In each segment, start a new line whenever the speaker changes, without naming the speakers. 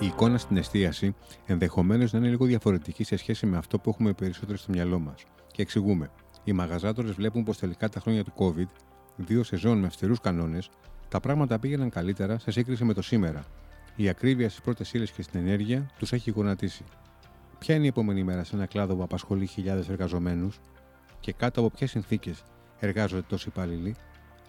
Η εικόνα στην εστίαση ενδεχομένως να είναι λίγο διαφορετική σε σχέση με αυτό που έχουμε περισσότερο στο μυαλό μας. Και εξηγούμε. Οι μαγαζάτορες βλέπουν πως τελικά τα χρόνια του COVID, δύο σεζόν με αυστηρούς κανόνες, τα πράγματα πήγαιναν καλύτερα σε σύγκριση με το σήμερα. Η ακρίβεια στις πρώτες ύλες και στην ενέργεια τους έχει γονατίσει. Ποια είναι η επόμενη μέρα σε ένα κλάδο που απασχολεί χιλιάδες εργαζομένους; Και κάτω από ποιες συνθήκες εργάζονται τόσοι υπάλληλοι,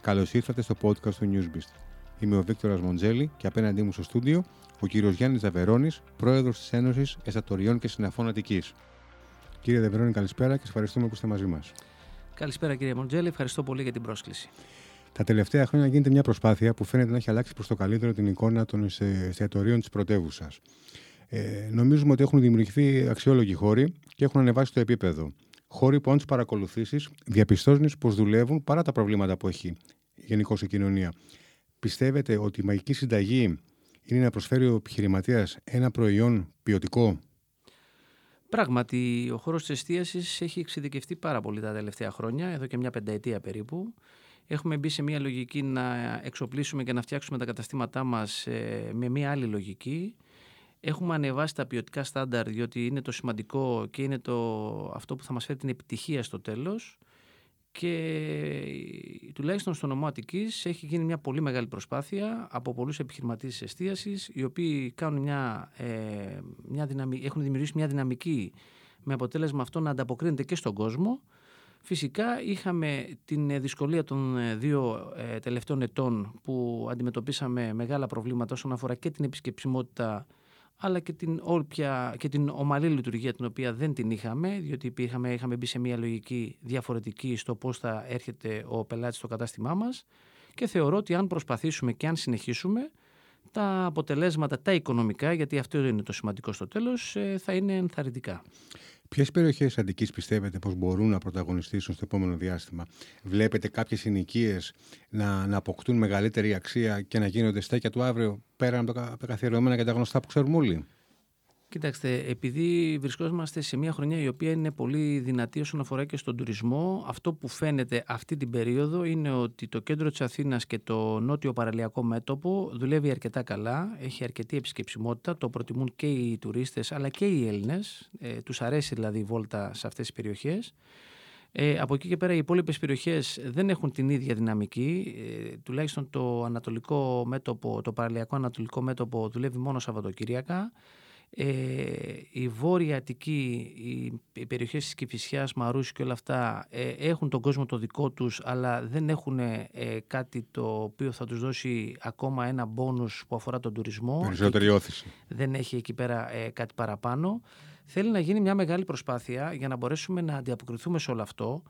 καλώς ήρθατε στο podcast του Newsbeast. Είμαι ο Βίκτορας Μοντζέλη και απέναντί μου στο στούντιο ο κύριος Γιάννης Δαβερόνη, πρόεδρος της Ένωσης Εστατοριών και Συναφών Αττική. Κύριε Δαβερόνη, καλησπέρα και σας ευχαριστούμε που είστε μαζί μας.
Καλησπέρα κύριε Μοντζέλη, ευχαριστώ πολύ για την πρόσκληση.
Τα τελευταία χρόνια γίνεται μια προσπάθεια που φαίνεται να έχει αλλάξει προς το καλύτερο την εικόνα των εστιατορίων της πρωτεύουσας. Ε, νομίζουμε ότι έχουν δημιουργηθεί αξιόλογοι χώροι και έχουν ανεβάσει το επίπεδο. Χώροι που, αν τους παρακολουθήσεις, διαπιστώνεις πως δουλεύουν παρά τα προβλήματα που έχει γενικώς η κοινωνία. Πιστεύετε ότι η μαγική συνταγή είναι να προσφέρει ο επιχειρηματίας ένα προϊόν ποιοτικό;
Πράγματι, ο χώρος της εστίασης έχει εξειδικευτεί πάρα πολύ τα τελευταία χρόνια, εδώ και μια πενταετία περίπου. Έχουμε μπει σε μια λογική να εξοπλίσουμε και να φτιάξουμε τα καταστήματά μας ε, με μια άλλη λογική. Έχουμε ανεβάσει τα ποιοτικά στάνταρ διότι είναι το σημαντικό και είναι το, αυτό που θα μας φέρει την επιτυχία στο τέλος και τουλάχιστον στο νομό Αττικής έχει γίνει μια πολύ μεγάλη προσπάθεια από πολλούς επιχειρηματίες της εστίασης οι οποίοι κάνουν μια, ε, μια δυναμική, έχουν δημιουργήσει μια δυναμική με αποτέλεσμα αυτό να ανταποκρίνεται και στον κόσμο. Φυσικά είχαμε την δυσκολία των ε, δύο ε, τελευταίων ετών που αντιμετωπίσαμε μεγάλα προβλήματα όσον αφορά και την επισκεψιμότητα αλλά και την, όλπια, και την ομαλή λειτουργία την οποία δεν την είχαμε, διότι είχαμε, είχαμε μπει σε μια λογική διαφορετική στο πώς θα έρχεται ο πελάτης στο κατάστημά μας και θεωρώ ότι αν προσπαθήσουμε και αν συνεχίσουμε, τα αποτελέσματα, τα οικονομικά, γιατί αυτό είναι το σημαντικό στο τέλος, ε, θα είναι ενθαρρυντικά.
Ποιες περιοχές Αττικής πιστεύετε πως μπορούν να πρωταγωνιστήσουν στο επόμενο διάστημα, Βλέπετε κάποιες συνοικίες να, να αποκτούν μεγαλύτερη αξία και να γίνονται στέκια του αύριο πέραν από τα καθιερωμένα και τα γνωστά που ξέρουμε όλοι;
Κοιτάξτε, επειδή βρισκόμαστε σε μια χρονιά η οποία είναι πολύ δυνατή όσον αφορά και στον τουρισμό, αυτό που φαίνεται αυτή την περίοδο είναι ότι το κέντρο της Αθήνας και το νότιο παραλιακό μέτωπο δουλεύει αρκετά καλά, έχει αρκετή επισκεψιμότητα, το προτιμούν και οι τουρίστες αλλά και οι Έλληνες, ε, τους αρέσει δηλαδή η βόλτα σε αυτές τις περιοχές. Ε, από εκεί και πέρα οι υπόλοιπες περιοχές δεν έχουν την ίδια δυναμική. Ε, τουλάχιστον το ανατολικό μέτωπο, το παραλιακό ανατολικό μέτωπο δουλεύει μόνο Σαββατοκύριακα. Ε, η Βόρεια Αττική, οι, οι περιοχές της Κηφισιάς, Μαρούσι και όλα αυτά ε, έχουν τον κόσμο το δικό τους αλλά δεν έχουν ε, κάτι το οποίο θα τους δώσει ακόμα ένα μπόνους που αφορά τον τουρισμό.
Περισσότερη όθηση.
Δεν έχει εκεί πέρα κάτι παραπάνω. Θέλει να γίνει μια μεγάλη προσπάθεια για να μπορέσουμε να αντιαποκριθούμε σε όλο αυτό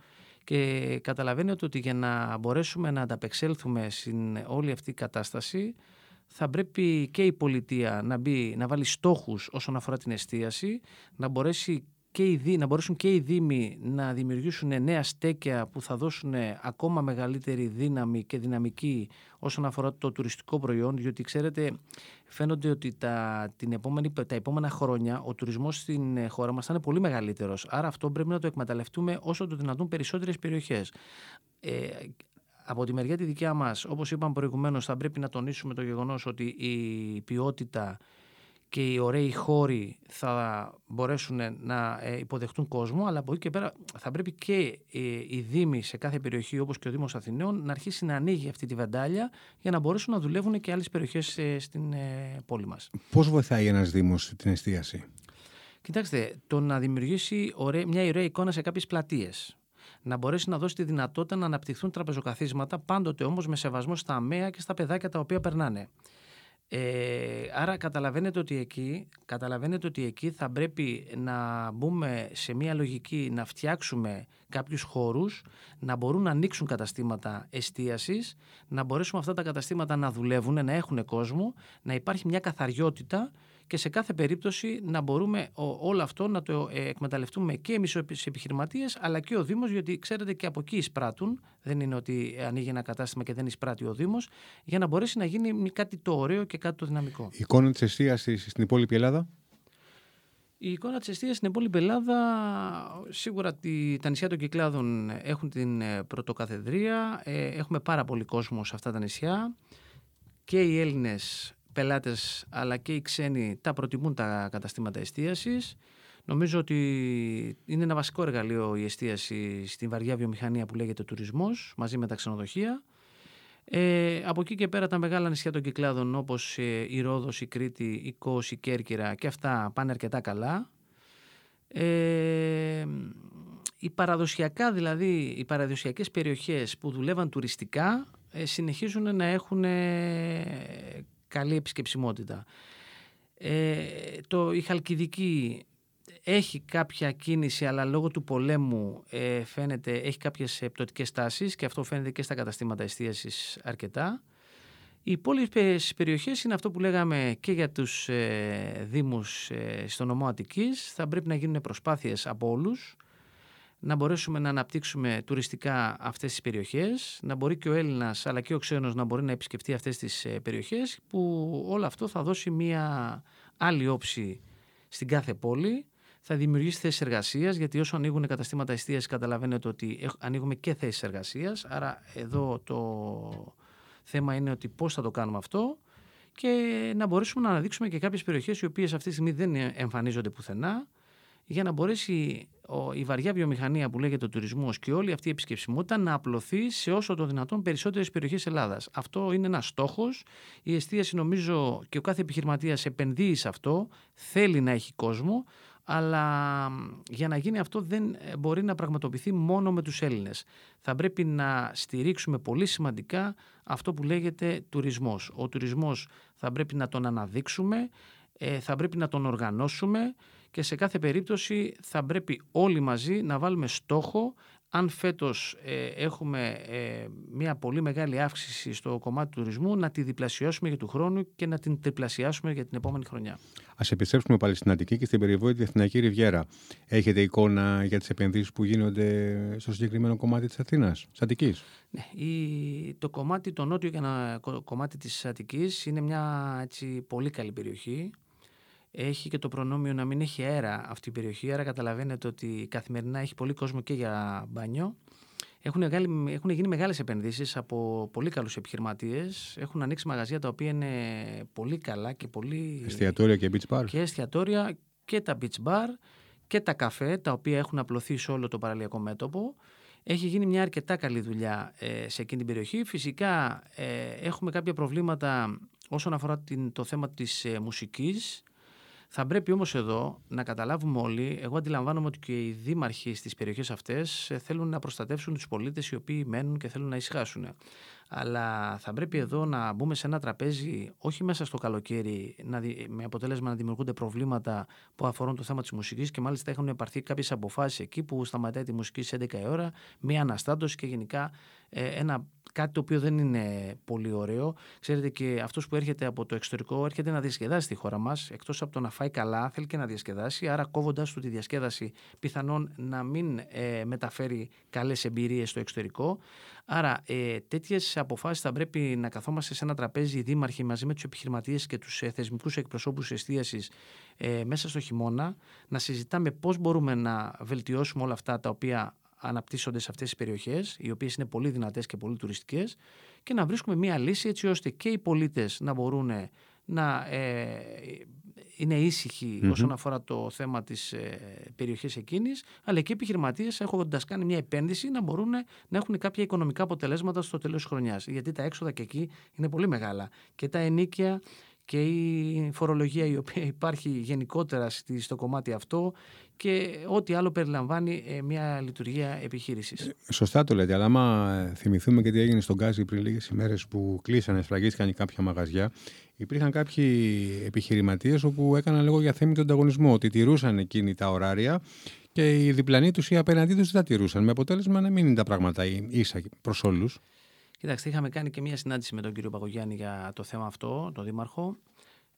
και καταλαβαίνετε ότι για να μπορέσουμε να ανταπεξέλθουμε στην όλη αυτή η κατάσταση θα πρέπει και η πολιτεία να, μπει, να βάλει στόχους όσον αφορά την εστίαση, να, μπορέσει και οι, να μπορέσουν και οι Δήμοι να δημιουργήσουν νέα στέκια που θα δώσουν ακόμα μεγαλύτερη δύναμη και δυναμική όσον αφορά το τουριστικό προϊόν, διότι ξέρετε φαίνονται ότι τα, την επόμενη, τα επόμενα χρόνια ο τουρισμός στην χώρα μας θα είναι πολύ μεγαλύτερος. Άρα αυτό πρέπει να το εκμεταλλευτούμε όσο το δυνατόν περισσότερες περιοχές. Ε, από τη μεριά τη δικιά μας, όπως είπαμε προηγουμένως, θα πρέπει να τονίσουμε το γεγονός ότι η ποιότητα και οι ωραίοι χώροι θα μπορέσουν να ε, υποδεχτούν κόσμο, αλλά από εκεί και πέρα θα πρέπει και ε, οι Δήμοι σε κάθε περιοχή, όπως και ο Δήμος Αθηναίων, να αρχίσει να ανοίγει αυτή τη βεντάλια για να μπορέσουν να δουλεύουν και άλλες περιοχές ε, στην πόλη μας.
Πώς βοηθάει ένας Δήμος την εστίαση;
Κοιτάξτε, το να δημιουργήσει μια ωραία εικόνα σε κάποιες πλατείες να μπορέσει να δώσει τη δυνατότητα να αναπτυχθούν τραπεζοκαθίσματα, πάντοτε όμως με σεβασμό στα αμαία και στα παιδάκια τα οποία περνάνε. Ε, άρα καταλαβαίνετε ότι, εκεί, καταλαβαίνετε ότι εκεί θα πρέπει να μπούμε σε μια λογική να φτιάξουμε κάποιους χώρους, να μπορούν να ανοίξουν καταστήματα εστίασης, να μπορέσουμε αυτά τα καταστήματα να δουλεύουν, να έχουν κόσμο, να υπάρχει μια καθαριότητα και σε κάθε περίπτωση να μπορούμε όλο αυτό να το ε, εκμεταλλευτούμε και εμείς οι επιχειρηματίες αλλά και ο Δήμος γιατί ξέρετε και από εκεί εισπράττουν. Δεν είναι ότι ανοίγει ένα κατάστημα και δεν εισπράττει ο Δήμος για να μπορέσει να γίνει κάτι το ωραίο και κάτι το δυναμικό.
Η εικόνα της εστίασης στην υπόλοιπη Ελλάδα;
Η εικόνα της εστίας στην υπόλοιπη Ελλάδα, σίγουρα τα νησιά των Κυκλάδων έχουν την ε, πρωτοκαθεδρία, ε, έχουμε πάρα πολύ κόσμο σε αυτά τα νησιά. Και οι Έλληνες πελάτες αλλά και οι ξένοι τα προτιμούν τα καταστήματα εστίασης. Νομίζω ότι είναι ένα βασικό εργαλείο η εστίαση στην βαριά βιομηχανία που λέγεται τουρισμός μαζί με τα ξενοδοχεία. Ε, από εκεί και πέρα τα μεγάλα νησιά των Κυκλάδων όπως ε, η Ρόδος, η Κρήτη, η Κός, η Κέρκυρα και αυτά πάνε αρκετά καλά. Ε, οι παραδοσιακά δηλαδή, οι παραδοσιακές περιοχές που δουλεύαν τουριστικά ε, συνεχίζουν να έχουν ε, καλή επισκεψιμότητα. Ε, το, η Χαλκιδική έχει κάποια κίνηση αλλά λόγω του πολέμου ε, φαίνεται έχει κάποιες πτωτικές τάσεις και αυτό φαίνεται και στα καταστήματα εστίασης αρκετά. Οι υπόλοιπες περιοχές είναι αυτό που λέγαμε και για τους ε, δήμους ε, στο νομό Αττικής. Θα πρέπει να γίνουν προσπάθειες από όλους να μπορέσουμε να αναπτύξουμε τουριστικά αυτές τις περιοχές, να μπορεί και ο Έλληνας αλλά και ο ξένος να μπορεί να επισκεφτεί αυτές τις ε, περιοχές που όλο αυτό θα δώσει μια άλλη όψη στην κάθε πόλη θα δημιουργήσει θέσεις εργασίας, γιατί όσο ανοίγουν καταστήματα εστίαση, καταλαβαίνετε ότι ανοίγουμε και θέσεις εργασίας. Άρα, εδώ το θέμα είναι ότι πώς θα το κάνουμε αυτό και να μπορέσουμε να αναδείξουμε και κάποιες περιοχές οι οποίες αυτή τη στιγμή δεν εμφανίζονται πουθενά, για να μπορέσει η βαριά βιομηχανία που λέγεται ο τουρισμός και όλη αυτή η επισκεψιμότητα να απλωθεί σε όσο το δυνατόν περισσότερες περιοχές Ελλάδας. Αυτό είναι ένας στόχος. Η εστίαση, νομίζω, και ο κάθε επιχειρηματίας επενδύει σε αυτό, θέλει να έχει κόσμο αλλά για να γίνει αυτό δεν ε, μπορεί να πραγματοποιηθεί μόνο με τους Έλληνες. Θα πρέπει να στηρίξουμε πολύ σημαντικά αυτό που λέγεται τουρισμός. Ο τουρισμός θα πρέπει να τον αναδείξουμε, ε, θα πρέπει να τον οργανώσουμε και σε κάθε περίπτωση θα πρέπει όλοι μαζί να βάλουμε στόχο αν φέτος ε, έχουμε ε, μια πολύ μεγάλη αύξηση στο κομμάτι του τουρισμού, να τη διπλασιάσουμε για του χρόνου και να την τριπλασιάσουμε για την επόμενη χρονιά.
Α επιστρέψουμε πάλι στην Αττική και στην περιβόητη Αθηναϊκή Ριβιέρα. Έχετε εικόνα για τις επενδύσεις που γίνονται στο συγκεκριμένο κομμάτι της Αθήνας, της Αττικής;
Ναι, η, το κομμάτι, το νότιο και ένα κομμάτι της Αττικής είναι μια έτσι, πολύ καλή περιοχή έχει και το προνόμιο να μην έχει αέρα αυτή η περιοχή. Άρα καταλαβαίνετε ότι καθημερινά έχει πολύ κόσμο και για μπάνιο. Έχουν, έχουν γίνει μεγάλες επενδύσεις από πολύ καλούς επιχειρηματίες. Έχουν ανοίξει μαγαζιά τα οποία είναι πολύ καλά και πολύ...
Εστιατόρια και beach bar.
Και εστιατόρια και τα beach bar και τα καφέ τα οποία έχουν απλωθεί σε όλο το παραλιακό μέτωπο. Έχει γίνει μια αρκετά καλή δουλειά ε, σε εκείνη την περιοχή. Φυσικά ε, έχουμε κάποια προβλήματα όσον αφορά την, το θέμα της ε, μουσικής θα πρέπει όμως εδώ να καταλάβουμε όλοι, εγώ αντιλαμβάνομαι ότι και οι δήμαρχοι στις περιοχές αυτές ε, θέλουν να προστατεύσουν τους πολίτες οι οποίοι μένουν και θέλουν να ησυχάσουν. Αλλά θα πρέπει εδώ να μπούμε σε ένα τραπέζι, όχι μέσα στο καλοκαίρι, να, με αποτέλεσμα να δημιουργούνται προβλήματα που αφορούν το θέμα της μουσικής και μάλιστα έχουν υπαρθεί κάποιες αποφάσεις εκεί που σταματάει τη μουσική σε 11 η ώρα, μία αναστάτωση και γενικά ε, ένα κάτι το οποίο δεν είναι πολύ ωραίο. Ξέρετε και αυτός που έρχεται από το εξωτερικό έρχεται να διασκεδάσει τη χώρα μας. Εκτός από το να φάει καλά, θέλει και να διασκεδάσει. Άρα, κόβοντα του τη διασκέδαση, πιθανόν να μην ε, μεταφέρει καλές εμπειρίες στο εξωτερικό. Άρα, ε, τέτοιες αποφάσεις θα πρέπει να καθόμαστε σε ένα τραπέζι οι δήμαρχοι μαζί με τους επιχειρηματίες και τους ε, θεσμικούς εκπροσώπους εστίασης ε, μέσα στο χειμώνα, να συζητάμε πώς μπορούμε να βελτιώσουμε όλα αυτά τα οποία αναπτύσσονται σε αυτές τις περιοχές, οι οποίες είναι πολύ δυνατές και πολύ τουριστικές και να βρίσκουμε μια λύση έτσι ώστε και οι πολίτες να μπορούν να ε, είναι όσον αφορά το θέμα της ε, περιοχής εκείνης, αλλά και οι επιχειρηματίες έχοντας κάνει μια επένδυση να μπορούν να έχουν κάποια οικονομικά αποτελέσματα στο τέλος της χρονιάς. Γιατί τα έξοδα και εκεί είναι πολύ μεγάλα. Και τα ενίκια και η φορολογία η οποία υπάρχει γενικότερα στο κομμάτι αυτό και ό,τι άλλο περιλαμβάνει ε, μια λειτουργία επιχείρησης.
Ε, σωστά το λέτε, αλλά άμα θυμηθούμε και τι έγινε στον Γκάζι πριν λίγες ημέρες που κλείσανε, σφραγίστηκαν κάποια μαγαζιά, υπήρχαν κάποιοι επιχειρηματίες όπου έκαναν λίγο για θέμη τον ανταγωνισμό, ότι τηρούσαν εκείνη τα ωράρια και οι διπλανοί τους ή απέναντί τους δεν τα τηρούσαν, με αποτέλεσμα να μην είναι τα πράγματα ίσα προς όλους.
Κοιτάξτε, είχαμε κάνει και μία συνάντηση με τον κύριο Παγωγιάννη για το θέμα αυτό, τον Δήμαρχο.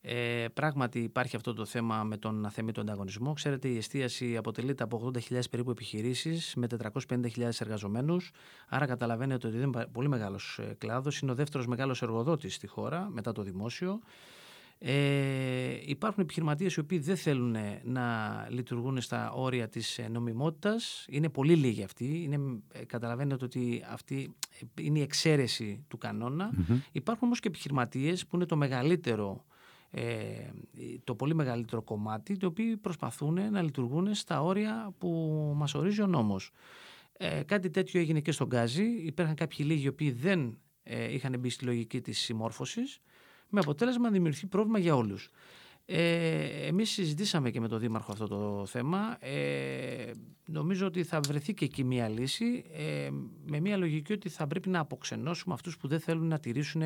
Ε, πράγματι υπάρχει αυτό το θέμα με τον αθέμητο ανταγωνισμό. Ξέρετε, η εστίαση αποτελείται από 80.000 περίπου επιχειρήσεις με 450.000 εργαζομένους. Άρα, καταλαβαίνετε ότι είναι πολύ μεγάλος ε, κλάδος. Είναι ο δεύτερος μεγάλος εργοδότης στη χώρα μετά το δημόσιο. Ε, υπάρχουν επιχειρηματίες οι οποίοι δεν θέλουν να λειτουργούν στα όρια της ε, νομιμότητας. Είναι πολύ λίγοι αυτοί. Είναι, ε, καταλαβαίνετε ότι αυτή είναι η εξαίρεση του κανονα Υπάρχουν όμως και επιχειρηματίες που είναι το μεγαλύτερο ε, το πολύ μεγαλύτερο κομμάτι, το οποίο προσπαθούν να λειτουργούν στα όρια που μας ορίζει ο νόμος. Ε, κάτι τέτοιο έγινε και στον Γκάζι. Υπήρχαν κάποιοι λίγοι οι οποίοι δεν ε, είχαν μπει στη λογική της συμμόρφωσης, με αποτέλεσμα να δημιουργηθεί πρόβλημα για όλους. Ε, εμείς συζητήσαμε και με τον Δήμαρχο αυτό το θέμα. Ε, νομίζω ότι θα βρεθεί και εκεί μια λύση ε, με μια λογική ότι θα πρέπει να αποξενώσουμε αυτούς που δεν θέλουν να τηρήσουν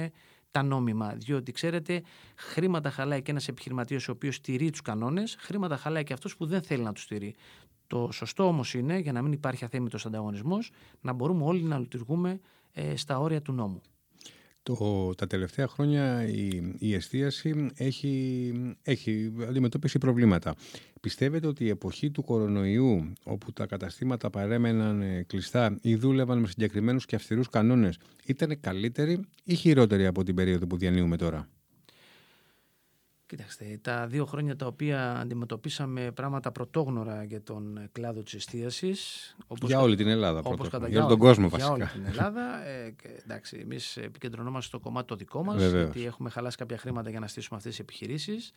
τα νόμιμα. Διότι ξέρετε, χρήματα χαλάει και ένας επιχειρηματίας ο οποίος τηρεί τους κανόνες, χρήματα χαλάει και αυτός που δεν θέλει να τους τηρεί. Το σωστό όμως είναι, για να μην υπάρχει αθέμητος ανταγωνισμός, να μπορούμε όλοι να λειτουργούμε ε, στα όρια του νόμου.
Το, τα τελευταία χρόνια η, η εστίαση έχει, έχει αντιμετωπίσει προβλήματα. Πιστεύετε ότι η εποχή του κορονοϊού, όπου τα καταστήματα παρέμεναν ε, κλειστά ή δούλευαν με συγκεκριμένους και αυστηρούς κανόνες, ήταν καλύτερη ή χειρότερη από την περίοδο που διανύουμε τώρα;
Κοιτάξτε, τα δύο χρόνια τα οποία αντιμετωπίσαμε πράγματα πρωτόγνωρα για τον κλάδο της εστίασης.
για όλη την Ελλάδα όπως κατά, για όλο τον κόσμο βασικά.
Για όλη την Ελλάδα. Ε, και, εντάξει, εμείς επικεντρωνόμαστε στο κομμάτι το δικό μας, Βεβαίως. γιατί έχουμε χαλάσει κάποια χρήματα για να στήσουμε αυτές τις επιχειρήσεις.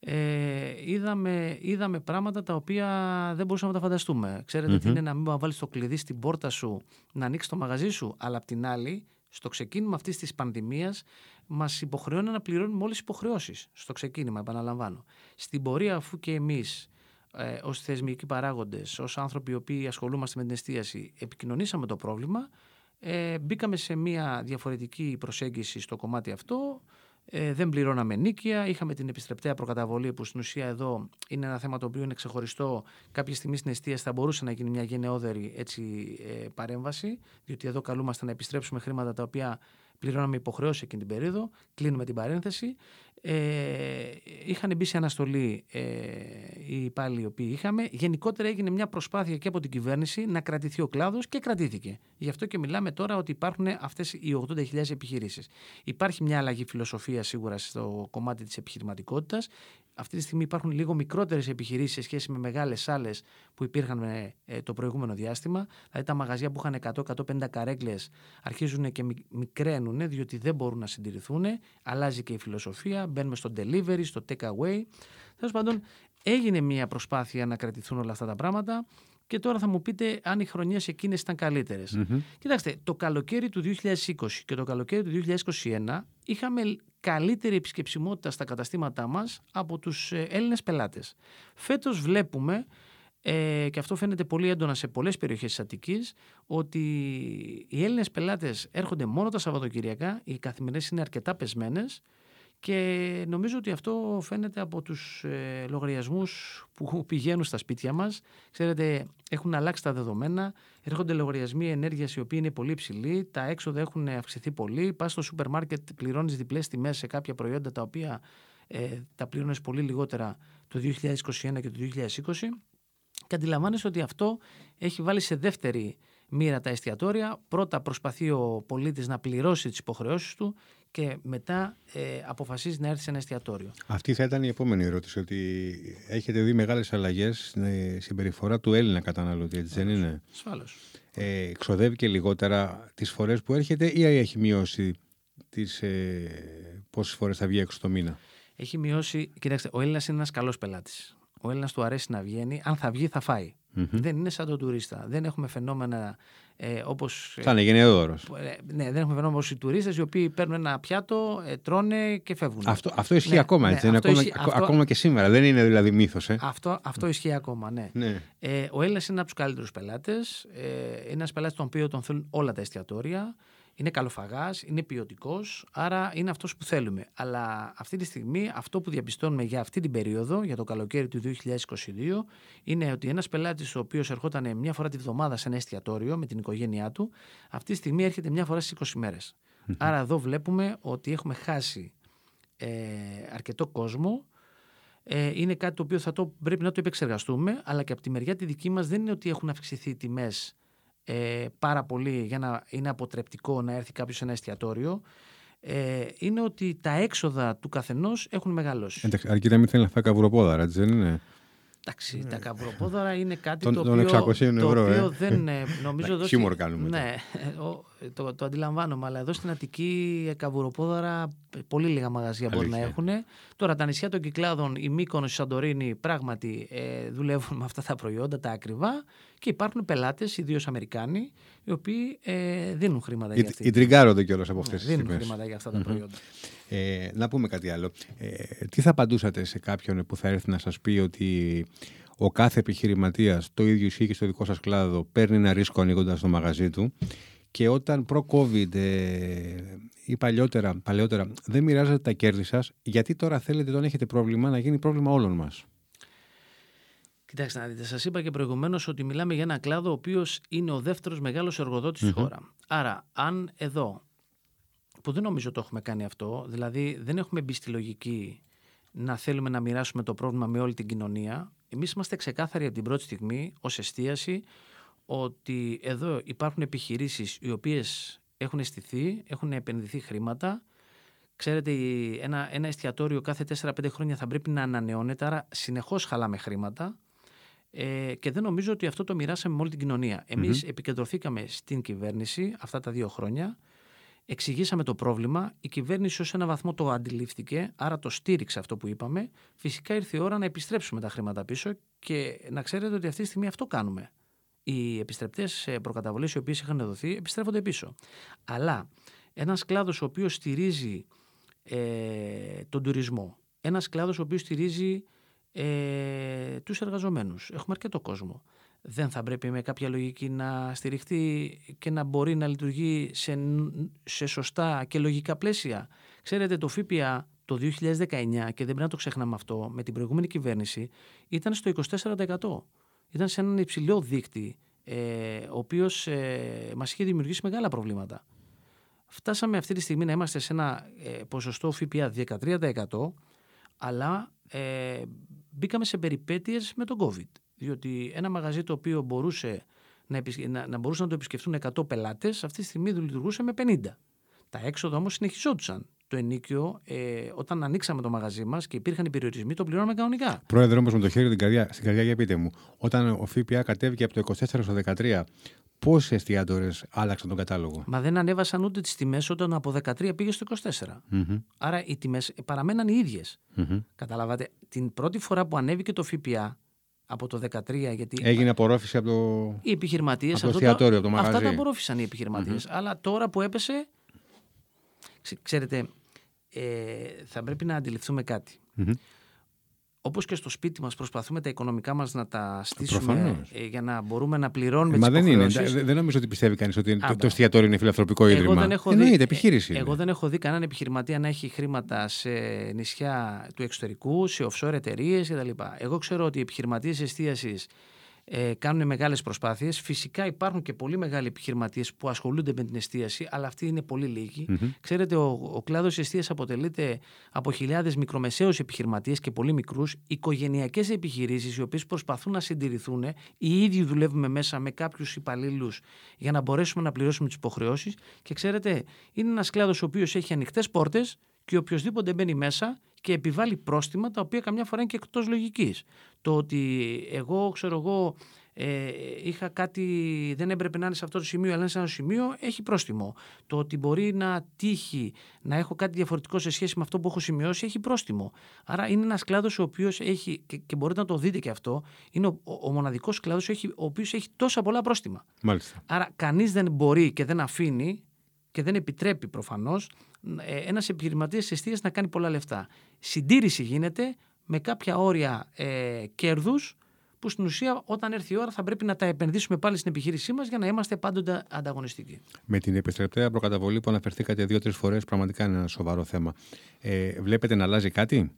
Ε, είδαμε, είδαμε πράγματα τα οποία δεν μπορούσαμε να τα φανταστούμε. Ξέρετε τι είναι να μην βάλεις το κλειδί στην πόρτα σου, να ανοίξεις το μαγαζί σου, αλλά απ' την άλλη στο ξεκίνημα αυτής της πανδημίας μας υποχρεώνει να πληρώνουμε όλες τις υποχρεώσεις. Στο ξεκίνημα, επαναλαμβάνω. Στην πορεία, αφού και εμείς ε, ως θεσμικοί παράγοντες, ως άνθρωποι οι οποίοι ασχολούμαστε με την εστίαση, επικοινωνήσαμε το πρόβλημα, ε, μπήκαμε σε μια διαφορετική προσέγγιση στο κομμάτι αυτό. Ε, δεν πληρώναμε νίκια, είχαμε την επιστρεπτέα προκαταβολή που στην ουσία εδώ είναι ένα θέμα το οποίο είναι ξεχωριστό. Κάποια στιγμή στην εστίαση θα μπορούσε να γίνει μια γενναιόδερη έτσι, ε, παρέμβαση, διότι εδώ καλούμαστε να επιστρέψουμε χρήματα τα οποία πληρώναμε υποχρεώσεις εκείνη την περίοδο. Κλείνουμε την παρένθεση. Ε, είχαν μπει σε αναστολή ε, οι υπάλληλοι οι οποίοι είχαμε. Γενικότερα έγινε μια προσπάθεια και από την κυβέρνηση να κρατηθεί ο κλάδος και κρατήθηκε. Γι' αυτό και μιλάμε τώρα ότι υπάρχουν αυτές οι 80.000 επιχειρήσεις. Υπάρχει μια αλλαγή φιλοσοφίας σίγουρα στο κομμάτι της επιχειρηματικότητας αυτή τη στιγμή υπάρχουν λίγο μικρότερες επιχειρήσεις σε σχέση με μεγάλες άλλες που υπήρχαν ε, ε, το προηγούμενο διάστημα. Δηλαδή τα μαγαζιά που είχαν 100-150 καρέκλες αρχίζουν και μικραίνουν διότι δεν μπορούν να συντηρηθούν. Αλλάζει και η φιλοσοφία. Μπαίνουμε στο delivery, στο take away. Τέλος πάντων, έγινε μια προσπάθεια να κρατηθούν όλα αυτά τα πράγματα. Και τώρα θα μου πείτε αν οι χρονιές εκείνες ήταν καλύτερες. Mm-hmm. Κοιτάξτε, το καλοκαίρι του 2020 και το καλοκαίρι του 2021 είχαμε καλύτερη επισκεψιμότητα στα καταστήματά μας από τους ε, Έλληνες πελάτες. Φέτος βλέπουμε ε, και αυτό φαίνεται πολύ έντονα σε πολλές περιοχές της Αττικής ότι οι Έλληνες πελάτες έρχονται μόνο τα Σαββατοκυριακά, οι καθημερινές είναι αρκετά πεσμένες και νομίζω ότι αυτό φαίνεται από τους ε, λογαριασμούς που πηγαίνουν στα σπίτια μας. Ξέρετε, έχουν αλλάξει τα δεδομένα, έρχονται λογαριασμοί ενέργειας οι οποίοι είναι πολύ υψηλοί, τα έξοδα έχουν αυξηθεί πολύ, πας στο σούπερ μάρκετ, πληρώνεις διπλές τιμές σε κάποια προϊόντα τα οποία ε, τα πληρώνεις πολύ λιγότερα το 2021 και το 2020 και αντιλαμβάνεσαι ότι αυτό έχει βάλει σε δεύτερη μοίρα τα εστιατόρια. Πρώτα προσπαθεί ο πολίτης να πληρώσει τις υποχρεώσεις του και μετά ε, αποφασίζει να έρθει σε ένα εστιατόριο.
Αυτή θα ήταν η επόμενη ερώτηση, ότι έχετε δει μεγάλες αλλαγές στην συμπεριφορά του Έλληνα καταναλωτή, έτσι δεν είναι;
Ασφάλως.
Ε, ξοδεύει και λιγότερα τις φορές που έρχεται ή έχει μειώσει τις, ε, πόσες φορές θα βγει έξω το μήνα;
Έχει μειώσει, κοιτάξτε, ο Έλληνας είναι ένας καλός πελάτης. Ο Έλληνας του αρέσει να βγαίνει, αν θα βγει θα φάει. Δεν είναι σαν τον τουρίστα. Δεν έχουμε φαινόμενα ε, όπως.
Θα είναι γενναιόδωρος.
Ε, ναι, δεν έχουμε φαινόμενα όπως οι τουρίστες οι οποίοι παίρνουν ένα πιάτο, ε, τρώνε και φεύγουν.
Αυτό, αυτό ισχύει ναι, ακόμα, έτσι. Ναι, ακόμα, ισχύει, αυτό, ακόμα και σήμερα. Δεν είναι δηλαδή μύθος. Ε.
Αυτό, αυτό ισχύει ακόμα, ναι. ναι. Ε, ο Έλληνας είναι από τους καλύτερους πελάτες. Ε, είναι ένας πελάτης τον οποίο τον θέλουν όλα τα εστιατόρια είναι καλοφαγάς, είναι ποιοτικός, άρα είναι αυτός που θέλουμε. Αλλά αυτή τη στιγμή αυτό που διαπιστώνουμε για αυτή την περίοδο, για το καλοκαίρι του 2022, είναι ότι ένας πελάτης ο οποίος ερχόταν μια φορά τη βδομάδα σε ένα εστιατόριο με την οικογένειά του, αυτή τη στιγμή έρχεται μια φορά στις 20 μέρες. Άρα εδώ βλέπουμε ότι έχουμε χάσει ε, αρκετό κόσμο. Ε, είναι κάτι το οποίο θα το, πρέπει να το επεξεργαστούμε, αλλά και από τη μεριά τη δική μας δεν είναι ότι έχουν αυξηθεί οι τιμές ε, πάρα πολύ για να είναι αποτρεπτικό να έρθει κάποιος σε ένα εστιατόριο ε, είναι ότι τα έξοδα του καθενός έχουν μεγαλώσει.
Εντάξει, αρκεί να μην θέλει να φάει καβουροπόδαρα, έτσι δεν είναι;
Εντάξει, τα καβροπόδωρα είναι κάτι
Των-
το
των
οποίο,
600 ευρώ,
το οποίο
ε.
δεν ε, νομίζω εδώ... στη-
χιούμορ κάνουμε
Ναι, ο- το, το αντιλαμβάνομαι, αλλά εδώ στην Αττική ε, καβουροπόδωρα ε, πολύ λίγα μαγαζιά μπορεί να
Αλήθεια.
έχουν. Τώρα τα νησιά των Κυκλάδων, η Μύκονος, η Σαντορίνη πράγματι ε, δουλεύουν με αυτά τα προϊόντα, τα ακριβά και υπάρχουν πελάτες, ιδίως Αμερικάνοι, οι οποίοι ε, δίνουν χρήματα για
Ή,
αυτή.
ή τριγκάρονται κιόλας από αυτές
Ναι,
τις
δίνουν
τιμές.
χρήματα για αυτά τα προϊόντα.
Ε, να πούμε κάτι άλλο. Ε, τι θα απαντούσατε σε κάποιον που θα έρθει να σας πει ότι ο κάθε επιχειρηματίας, το ίδιο ισχύει και στο δικό σας κλάδο, παίρνει ένα ρίσκο ανοίγοντας το μαγαζί του και όταν προ-COVID ε, ή παλιότερα, παλαιότερα δεν μοιράζατε τα κέρδη σας, γιατί τώρα θέλετε όταν έχετε πρόβλημα να γίνει πρόβλημα όλων μας;
Κοιτάξτε να δείτε, σας είπα και προηγουμένως ότι μιλάμε για ένα κλάδο ο οποίος είναι ο δεύτερος μεγάλος εργοδότης στη χώρα. Άρα, αν εδώ, που δεν νομίζω το έχουμε κάνει αυτό, δηλαδή δεν έχουμε μπει στη λογική να θέλουμε να μοιράσουμε το πρόβλημα με όλη την κοινωνία, εμείς είμαστε ξεκάθαροι από την πρώτη στιγμή ως εστίαση ότι εδώ υπάρχουν επιχειρήσεις οι οποίες έχουν στηθεί, έχουν επενδυθεί χρήματα, Ξέρετε, η- ένα, ένα εστιατόριο κάθε 4-5 χρόνια θα πρέπει να ανανεώνεται, άρα συνεχώς χαλάμε χρήματα. Ε, και δεν νομίζω ότι αυτό το μοιράσαμε με όλη την κοινωνία. Εμείς επικεντρωθήκαμε στην κυβέρνηση αυτά τα δύο χρόνια, εξηγήσαμε το πρόβλημα, η κυβέρνηση ως ένα βαθμό το αντιλήφθηκε, άρα το στήριξε αυτό που είπαμε. Φυσικά ήρθε η ώρα να επιστρέψουμε τα χρήματα πίσω και να ξέρετε ότι αυτή τη στιγμή αυτό κάνουμε. Οι επιστρεπτές ε, προκαταβολές οι οποίες είχαν δοθεί επιστρέφονται πίσω. Αλλά ένας κλάδος ο οποίος στηρίζει ε, τον τουρισμό, ένας κλάδος ο οποίος στηρίζει ε, τους εργαζομένους. Έχουμε αρκετό κόσμο. Δεν θα πρέπει με κάποια λογική να στηριχτεί και να μπορεί να λειτουργεί σε, σε σωστά και λογικά πλαίσια. Ξέρετε, το ΦΠΑ το 2019, και δεν πρέπει να το ξεχνάμε αυτό, με την προηγούμενη κυβέρνηση, ήταν στο 24%. Ήταν σε έναν υψηλό δείκτη, ε, ο οποίος ε, μας είχε δημιουργήσει μεγάλα προβλήματα. Φτάσαμε αυτή τη στιγμή να είμαστε σε ένα ε, ποσοστό ΦΠΑ 13% αλλά ε, μπήκαμε σε περιπέτειες με τον COVID. Διότι ένα μαγαζί το οποίο μπορούσε να, επισκε- να, να μπορούσαν να το επισκεφτούν 100 πελάτες, αυτή τη στιγμή λειτουργούσε με 50. Τα έξοδα όμως συνεχιζόντουσαν. Το ενίκιο, ε, όταν ανοίξαμε το μαγαζί μας και υπήρχαν οι περιορισμοί, το πληρώναμε κανονικά.
Πρόεδρε, όμως με το χέρι στην καρδιά, στην καρδιά, για πείτε μου, όταν ο ΦΠΑ κατέβηκε από το 24 στο 13, πόσοι εστιατόρες άλλαξαν τον κατάλογο;
Μα δεν ανέβασαν ούτε τις τιμές όταν από 13 πήγε στο 24.
Μμμ,
Άρα οι τιμές παραμέναν οι ίδιες.
μμμ.
Καταλάβατε, την πρώτη φορά που ανέβηκε το ΦΠΑ από το 13, γιατί
Έγινε απορρόφηση από το.
οι επιχειρηματίες.
Από το εστιατόριο, από το
Αυτά
μαγαζί.
τα απορρόφησαν οι επιχειρηματιε Αλλά τώρα που έπεσε. Ξε- Ξέρετε, ε, θα πρέπει να αντιληφθούμε κάτι.
Μμμ.
Όπως και στο σπίτι μας προσπαθούμε τα οικονομικά μας να τα στήσουμε
Προφανώς.
ε, για να μπορούμε να πληρώνουμε
Μα
τις
δεν είναι.
υποχρεώσεις.
Δεν δεν νομίζω ότι πιστεύει κανείς ότι το,
μπράβο.
το εστιατόριο είναι φιλανθρωπικό ίδρυμα.
Εγώ δεν, έχω
Εννοείται,
δει,
επιχείρηση.
ε,
είναι.
εγώ δεν έχω δει κανέναν επιχειρηματία να έχει χρήματα σε νησιά του εξωτερικού, σε offshore εταιρείες κτλ. Εγώ ξέρω ότι οι επιχειρηματίες εστίασης ε, κάνουν μεγάλες προσπάθειες. Φυσικά υπάρχουν και πολύ μεγάλοι επιχειρηματίες που ασχολούνται με την εστίαση, αλλά αυτοί είναι πολύ λίγοι. Ξέρετε, ο, ο κλάδος εστίασης αποτελείται από χιλιάδες μικρομεσαίους επιχειρηματίες και πολύ μικρούς, οικογενειακές επιχειρήσεις, οι οποίες προσπαθούν να συντηρηθούν. Οι ίδιοι δουλεύουμε μέσα με κάποιους υπαλλήλους για να μπορέσουμε να πληρώσουμε τις υποχρεώσεις. Και ξέρετε, είναι ένας κλάδος ο οποίος έχει ανοιχτές πόρτες και οποιοδήποτε μπαίνει μέσα και επιβάλλει πρόστιμα τα οποία καμιά φορά είναι και εκτός λογικής. Το ότι εγώ, ξέρω εγώ, ε, είχα κάτι, δεν έπρεπε να είναι σε αυτό το σημείο, αλλά είναι σε ένα σημείο, έχει πρόστιμο. Το ότι μπορεί να τύχει να έχω κάτι διαφορετικό σε σχέση με αυτό που έχω σημειώσει, έχει πρόστιμο. Άρα είναι ένας κλάδος ο οποίος έχει, και, και μπορείτε να το δείτε και αυτό, είναι ο, ο, ο μοναδικός κλάδος ο, έχει- ο οποίος έχει τόσα πολλά πρόστιμα.
Μάλιστα.
Άρα κανείς δεν μπορεί και δεν αφήνει και δεν επιτρέπει προφανώς ε, ένας επιχειρηματίας εστίας να κάνει πολλά λεφτά. Συντήρηση γίνεται με κάποια όρια ε, κέρδους που στην ουσία όταν έρθει η ώρα θα πρέπει να τα επενδύσουμε πάλι στην επιχείρησή μας για να είμαστε πάντοτε ανταγωνιστικοί.
Με την επιστρεπτέα προκαταβολή που αναφερθήκατε δύο-τρεις φορές, πραγματικά είναι ένα σοβαρό θέμα. Ε, βλέπετε να αλλάζει κάτι,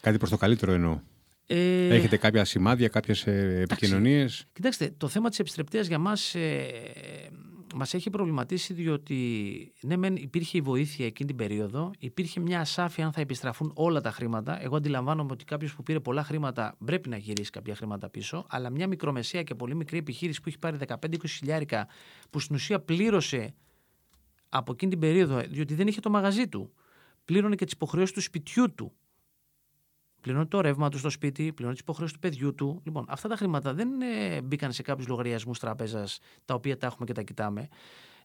κάτι προς το καλύτερο εννοώ.
Ε,
Έχετε κάποια σημάδια, κάποιες επικοινωνίες;
Κοιτάξτε, το θέμα της επιστρεπτείας για μας ε, μας έχει προβληματίσει διότι ναι μεν υπήρχε η βοήθεια εκείνη την περίοδο, υπήρχε μια ασάφεια αν θα επιστραφούν όλα τα χρήματα. Εγώ αντιλαμβάνομαι ότι κάποιος που πήρε πολλά χρήματα πρέπει να γυρίσει κάποια χρήματα πίσω, αλλά μια μικρομεσαία και πολύ μικρή επιχείρηση που έχει πάρει 15-20 χιλιάρικα που στην ουσία πλήρωσε από εκείνη την περίοδο, διότι δεν είχε το μαγαζί του, πλήρωνε και τις υποχρεώσεις του σπιτιού του πληρώνει το ρεύμα του στο σπίτι, πληρώνει τις υποχρεώσεις του παιδιού του. Λοιπόν, αυτά τα χρήματα δεν ε, μπήκαν σε κάποιους λογαριασμούς τράπεζα, τα οποία τα έχουμε και τα κοιτάμε.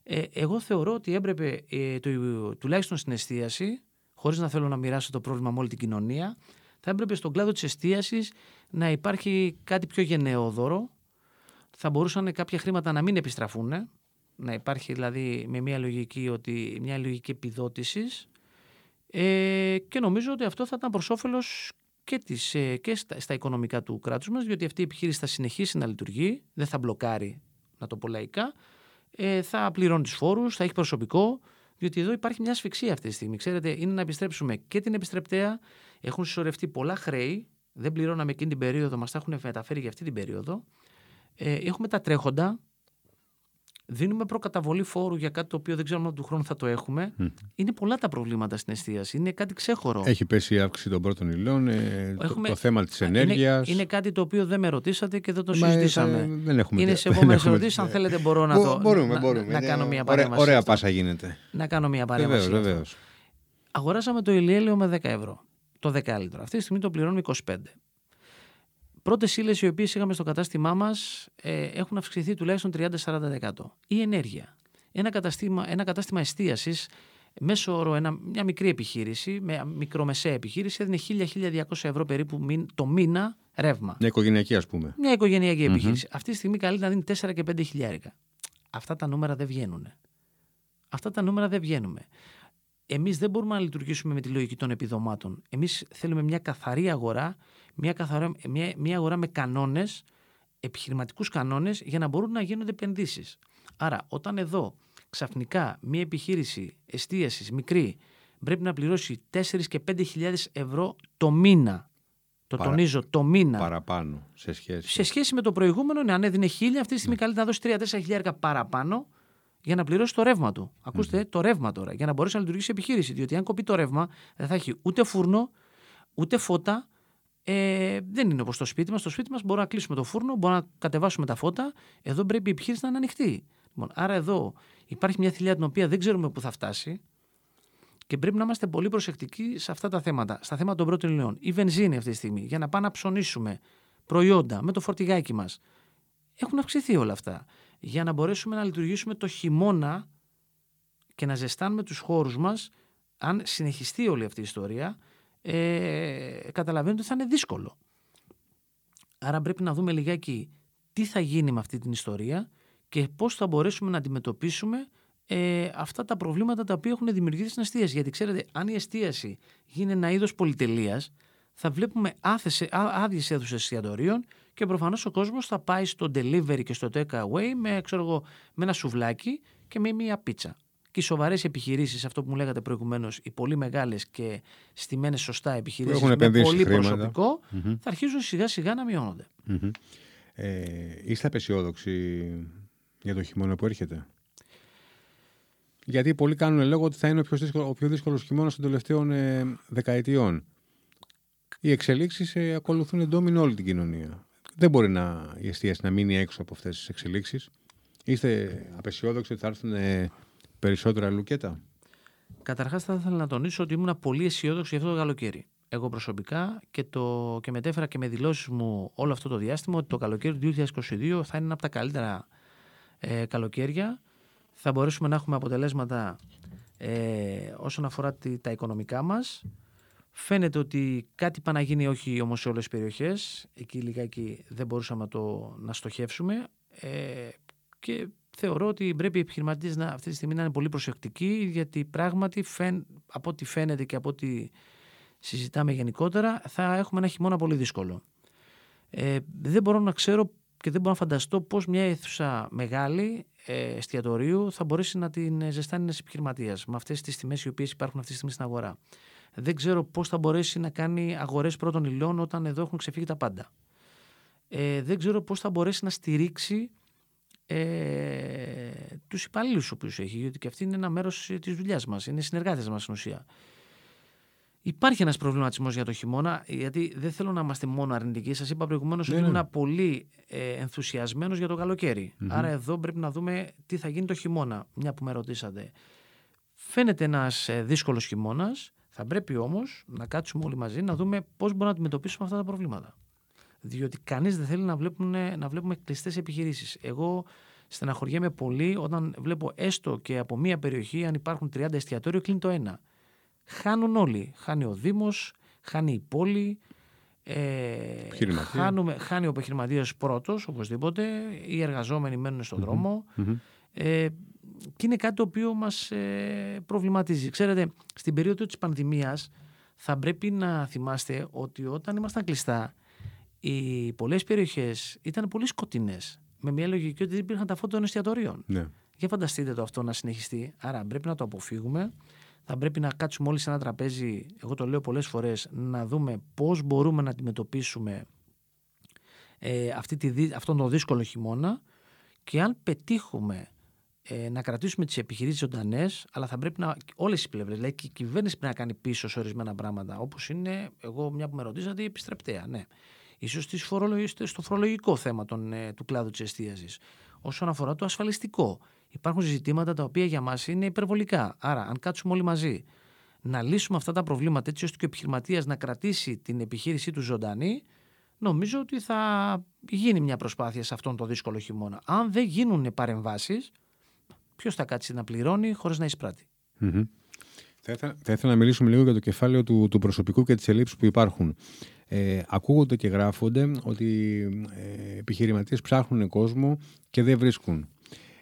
Ε, εγώ θεωρώ ότι έπρεπε ε, το, τουλάχιστον στην εστίαση, χωρίς να θέλω να μοιράσω το πρόβλημα με όλη την κοινωνία, θα έπρεπε στον κλάδο της εστίασης να υπάρχει κάτι πιο γενναιόδωρο. Θα μπορούσαν κάποια χρήματα να μην επιστραφούν, να υπάρχει δηλαδή με μια λογική, ότι, μια λογική επιδότησης ε, και νομίζω ότι αυτό θα ήταν προς όφελος και, τις, ε, και στα, στα, οικονομικά του κράτους μας, διότι αυτή η επιχείρηση θα συνεχίσει να λειτουργεί, δεν θα μπλοκάρει, να το πω λαϊκά, ε, θα πληρώνει τους φόρους, θα έχει προσωπικό, διότι εδώ υπάρχει μια ασφυξία αυτή τη στιγμή. Ξέρετε, είναι να επιστρέψουμε και την επιστρεπτέα, έχουν συσσωρευτεί πολλά χρέη, δεν πληρώναμε εκείνη την περίοδο, μας τα έχουν μεταφέρει για αυτή την περίοδο. Ε, έχουμε τα τρέχοντα, δίνουμε προκαταβολή φόρου για κάτι το οποίο δεν ξέρουμε του χρόνου θα το έχουμε. Είναι πολλά τα προβλήματα στην εστίαση. Είναι κάτι ξέχωρο.
Έχει πέσει η αύξηση των πρώτων υλών, ε, έχουμε... το, θέμα της ενέργεια.
Είναι, είναι, κάτι το οποίο δεν με ρωτήσατε και δεν το Μα, συζητήσαμε. Ε, δεν έχουμε, είναι σε επόμενες ερωτήσεις. Αν θέλετε, μπορώ να το.
Μπορούμε, μπορούμε. Να,
να κάνω μια παρέμβαση.
Ωραία, ωραία πάσα γίνεται.
Να κάνω μια παρέμβαση.
Βεβαίως,
Αγοράσαμε το ηλιέλαιο με 10 ευρώ. Το 10 λίτρο. Αυτή τη στιγμή το πληρώνουμε 25. Πρώτες ύλες οι οποίες είχαμε στο κατάστημά μας ε, έχουν αυξηθεί τουλάχιστον 30-40%. Η ενέργεια. Ένα κατάστημα, ένα κατάστημα εστίασης, μέσω όρο ένα, μια μικρή επιχείρηση, με μικρομεσαία επιχείρηση, έδινε 1.000-1.200 ευρώ περίπου το μήνα ρεύμα.
Μια οικογενειακή, ας πούμε.
Μια οικογενειακή επιχείρηση. Αυτή τη στιγμή καλεί να δίνει 4 και 5 χιλιάρικα. Αυτά τα νούμερα δεν βγαίνουν. Αυτά τα νούμερα δεν βγαίνουν. Εμείς δεν μπορούμε να λειτουργήσουμε με τη λογική των επιδομάτων. Εμείς θέλουμε μια καθαρή αγορά μια, καθαρά, μια, μια αγορά με κανόνες, επιχειρηματικούς κανόνες, για να μπορούν να γίνονται επενδύσεις. Άρα, όταν εδώ ξαφνικά μια επιχείρηση εστίασης μικρή πρέπει να πληρώσει 4 και 5 χιλιάδες ευρώ το μήνα. Το τονίζω, το μήνα.
Παραπάνω σε σχέση.
Σε σχέση με το προηγούμενο, ναι, αν έδινε χίλια, αυτή τη στιγμή ναι. καλύτερα να δώσει 3-4 χιλιάρικα παραπάνω για να πληρώσει το ρεύμα του. Ακούστε, το ρεύμα τώρα, για να μπορέσει να λειτουργήσει επιχείρηση. Διότι αν κοπεί το ρεύμα, δεν θα έχει ούτε φούρνο, ούτε φώτα, ε, δεν είναι όπως το σπίτι μας. Στο σπίτι μας μπορούμε να κλείσουμε το φούρνο, μπορούμε να κατεβάσουμε τα φώτα. Εδώ πρέπει η επιχείρηση να είναι ανοιχτή. Λοιπόν, άρα εδώ υπάρχει μια θηλιά την οποία δεν ξέρουμε πού θα φτάσει και πρέπει να είμαστε πολύ προσεκτικοί σε αυτά τα θέματα. Στα θέματα των πρώτων υλών. Η βενζίνη αυτή τη στιγμή για να πάμε να ψωνίσουμε προϊόντα με το φορτηγάκι μας. Έχουν αυξηθεί όλα αυτά. Για να μπορέσουμε να λειτουργήσουμε το χειμώνα και να ζεστάνουμε τους χώρους μας, αν συνεχιστεί όλη αυτή η ιστορία, ε, καταλαβαίνετε ότι θα είναι δύσκολο. Άρα πρέπει να δούμε λιγάκι τι θα γίνει με αυτή την ιστορία και πώς θα μπορέσουμε να αντιμετωπίσουμε ε, αυτά τα προβλήματα τα οποία έχουν δημιουργηθεί στην εστίαση. Γιατί ξέρετε, αν η εστίαση γίνει ένα είδος πολυτελείας, θα βλέπουμε άδειες αίθουσες εστιατορίων και προφανώς ο κόσμος θα πάει στο delivery και στο take away με, ξέρω με ένα σουβλάκι και με μία πίτσα και οι σοβαρές επιχειρήσεις, αυτό που μου λέγατε προηγουμένως, οι πολύ μεγάλες και στημένε σωστά επιχειρήσεις με πολύ προσωπικό, θα αρχίζουν σιγά σιγά να μειώνονται.
Mm-hmm. Ε, είστε απεσιόδοξοι για το χειμώνα που έρχεται; Γιατί πολλοί κάνουν λόγο ότι θα είναι ο πιο δύσκολο, ο πιο δύσκολος χειμώνας των τελευταίων ε, δεκαετιών. Οι εξελίξεις ε, ακολουθούν εντόμινο όλη την κοινωνία. Δεν μπορεί να, η εστίαση να μείνει έξω από αυτές τις εξελίξεις. Είστε απεσιόδοξοι ότι θα έρθουν ε, Περισσότερα λουκέτα;
Καταρχάς, θα ήθελα να τονίσω ότι ήμουν πολύ αισιόδοξο για αυτό το καλοκαίρι. Εγώ προσωπικά και, το, και μετέφερα και με δηλώσεις μου όλο αυτό το διάστημα ότι το καλοκαίρι του 2022 θα είναι ένα από τα καλύτερα ε, καλοκαίρια. Θα μπορέσουμε να έχουμε αποτελέσματα ε, όσον αφορά τη, τα οικονομικά μας. Φαίνεται ότι κάτι πάει να γίνει όχι όμως σε όλες τις περιοχές. Εκεί λιγάκι δεν μπορούσαμε να το να στοχεύσουμε. Ε, και θεωρώ ότι πρέπει οι επιχειρηματίες αυτή τη στιγμή να είναι πολύ προσεκτικοί, γιατί πράγματι φαίν, από ό,τι φαίνεται και από ό,τι συζητάμε γενικότερα, θα έχουμε ένα χειμώνα πολύ δύσκολο. Ε, δεν μπορώ να ξέρω και δεν μπορώ να φανταστώ πώς μια αίθουσα μεγάλη ε, εστιατορίου θα μπορέσει να την ζεστάνει ένας επιχειρηματίας με αυτές τις τιμές οι οποίες υπάρχουν αυτή τη στιγμή στην αγορά. Δεν ξέρω πώς θα μπορέσει να κάνει αγορές πρώτων υλών όταν εδώ έχουν ξεφύγει τα πάντα. Ε, δεν ξέρω πώς θα μπορέσει να στηρίξει ε, τους υπαλλήλους του οποίου έχει, γιατί και αυτή είναι ένα μέρος της δουλειάς μας, είναι συνεργάτες μας στην ουσία. Υπάρχει ένας προβληματισμός για το χειμώνα, γιατί δεν θέλω να είμαστε μόνο αρνητικοί. Σας είπα προηγουμένως ναι, ότι ναι. ήμουν πολύ ε, ενθουσιασμένος για το καλοκαιρι Άρα εδώ πρέπει να δούμε τι θα γίνει το χειμώνα, μια που με ρωτήσατε. Φαίνεται ένας ε, δύσκολος χειμώνας. Θα πρέπει όμως να κάτσουμε όλοι μαζί να δούμε πώς μπορούμε να αντιμετωπίσουμε αυτά τα προβλήματα. Διότι κανείς δεν θέλει να, βλέπουμε, να βλέπουμε κλειστές επιχειρήσεις. Εγώ στεναχωριέμαι πολύ όταν βλέπω έστω και από μία περιοχή, αν υπάρχουν 30 εστιατόρια, κλείνει το ένα. Χάνουν όλοι. Χάνει ο Δήμος, χάνει η πόλη, ε, χάνουμε, χάνει ο επιχειρηματίας πρώτος, οπωσδήποτε. Οι εργαζόμενοι μένουν στον δρομο Ε, και είναι κάτι το οποίο μας ε, προβληματίζει. Ξέρετε, στην περίοδο της πανδημίας θα πρέπει να θυμάστε ότι όταν ήμασταν κλειστά, οι πολλές περιοχές ήταν πολύ σκοτεινές. Με μια λογική ότι δεν υπήρχαν τα φώτα των εστιατορίων.
Ναι.
Για φανταστείτε το αυτό να συνεχιστεί. Άρα πρέπει να το αποφύγουμε θα πρέπει να κάτσουμε όλοι σε ένα τραπέζι, εγώ το λέω πολλές φορές, να δούμε πώς μπορούμε να αντιμετωπίσουμε ε, αυτή τη, αυτόν τον δύσκολο χειμώνα και αν πετύχουμε ε, να κρατήσουμε τις επιχειρήσεις ζωντανές, αλλά θα πρέπει να όλες οι πλευρές, δηλαδή και η κυβέρνηση πρέπει να κάνει πίσω σε ορισμένα πράγματα, όπως είναι, εγώ μια που με ρωτήσατε, η επιστρεπτέα, ναι. Ίσως στο φορολογικό θέμα των, ε, του κλάδου της εστίασης. Όσον αφορά το ασφαλιστικό, υπάρχουν ζητήματα τα οποία για μας είναι υπερβολικά. Άρα, αν κάτσουμε όλοι μαζί να λύσουμε αυτά τα προβλήματα έτσι ώστε και ο επιχειρηματίας να κρατήσει την επιχείρησή του ζωντανή, νομίζω ότι θα γίνει μια προσπάθεια σε αυτόν τον δύσκολο χειμώνα. Αν δεν γίνουν παρεμβάσεις, ποιος θα κάτσει να πληρώνει χωρίς να εισπράττει;
Θα ήθελα, θα ήθελα να μιλήσουμε λίγο για το κεφάλαιο του, του προσωπικού και τις ελλείψεις που υπάρχουν. Ε, ακούγονται και γράφονται ότι ε, επιχειρηματίες ψάχνουν κόσμο και δεν βρίσκουν.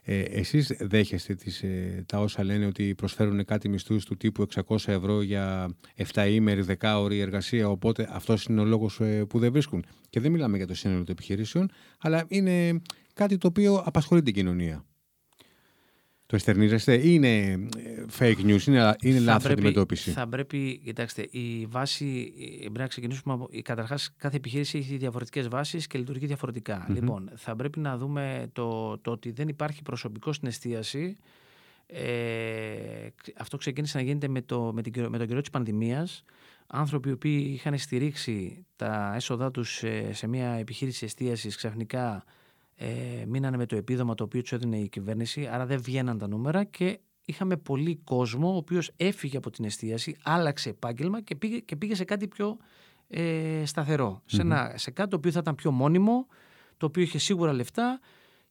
Ε, εσείς δέχεστε τις, ε, τα όσα λένε ότι προσφέρουν κάτι μισθούς του τύπου 600 ευρώ για 7 ημέρη, 10 ώρη εργασία, οπότε αυτός είναι ο λόγος ε, που δεν βρίσκουν. Και δεν μιλάμε για το σύνολο των επιχειρήσεων, αλλά είναι κάτι το οποίο απασχολεί την κοινωνία. Το εστερνίζεστε; Ή είναι ε, fake news, είναι, είναι λάθος αντιμετώπιση.
Θα πρέπει, κοιτάξτε, η βάση, πρέπει να ξεκινήσουμε από, καταρχάς κάθε επιχείρηση έχει διαφορετικές βάσεις και λειτουργεί Λοιπόν, θα πρέπει να δούμε το, το ότι δεν υπάρχει προσωπικό στην εστίαση. Ε, αυτό ξεκίνησε να γίνεται με, το, με, την, με τον καιρό της πανδημίας. Άνθρωποι οι οποίοι είχαν στηρίξει τα έσοδά τους σε, σε μια επιχείρηση εστίασης ξαφνικά ε, μείνανε με το επίδομα το οποίο του έδινε η κυβέρνηση, άρα δεν βγαίναν τα νούμερα και είχαμε πολύ κόσμο ο οποίος έφυγε από την εστίαση, άλλαξε επάγγελμα και πήγε, και πήγε σε κάτι πιο ε, σταθερο Σε, ένα, σε κάτι το οποίο θα ήταν πιο μόνιμο, το οποίο είχε σίγουρα λεφτά